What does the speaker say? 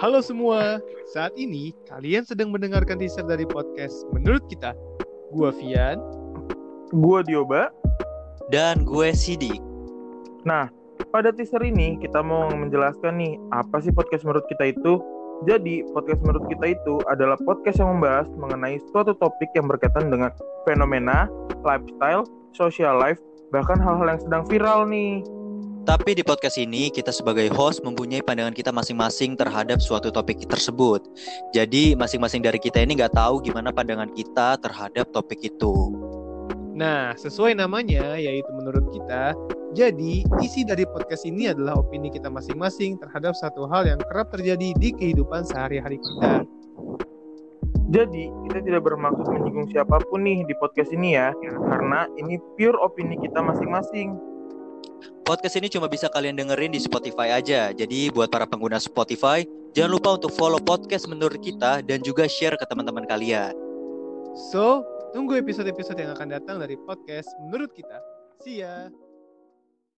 Halo semua, saat ini kalian sedang mendengarkan teaser dari podcast Menurut Kita. Gua Vian. Gua Dioba. Dan gue Sidik. Nah, pada teaser ini kita mau menjelaskan nih, apa sih podcast menurut kita itu? Jadi, podcast menurut kita itu adalah podcast yang membahas mengenai suatu topik yang berkaitan dengan fenomena, lifestyle, social life, bahkan hal-hal yang sedang viral nih. Tapi di podcast ini kita sebagai host mempunyai pandangan kita masing-masing terhadap suatu topik tersebut. Jadi masing-masing dari kita ini nggak tahu gimana pandangan kita terhadap topik itu. Nah, sesuai namanya yaitu menurut kita, jadi isi dari podcast ini adalah opini kita masing-masing terhadap satu hal yang kerap terjadi di kehidupan sehari-hari kita. Jadi, kita tidak bermaksud menyinggung siapa pun nih di podcast ini ya, karena ini pure opini kita masing-masing. Podcast ini cuma bisa kalian dengerin di Spotify aja. Jadi buat para pengguna Spotify, jangan lupa untuk follow podcast menurut kita dan juga share ke teman-teman kalian. So, tunggu episode-episode yang akan datang dari podcast menurut kita. See ya!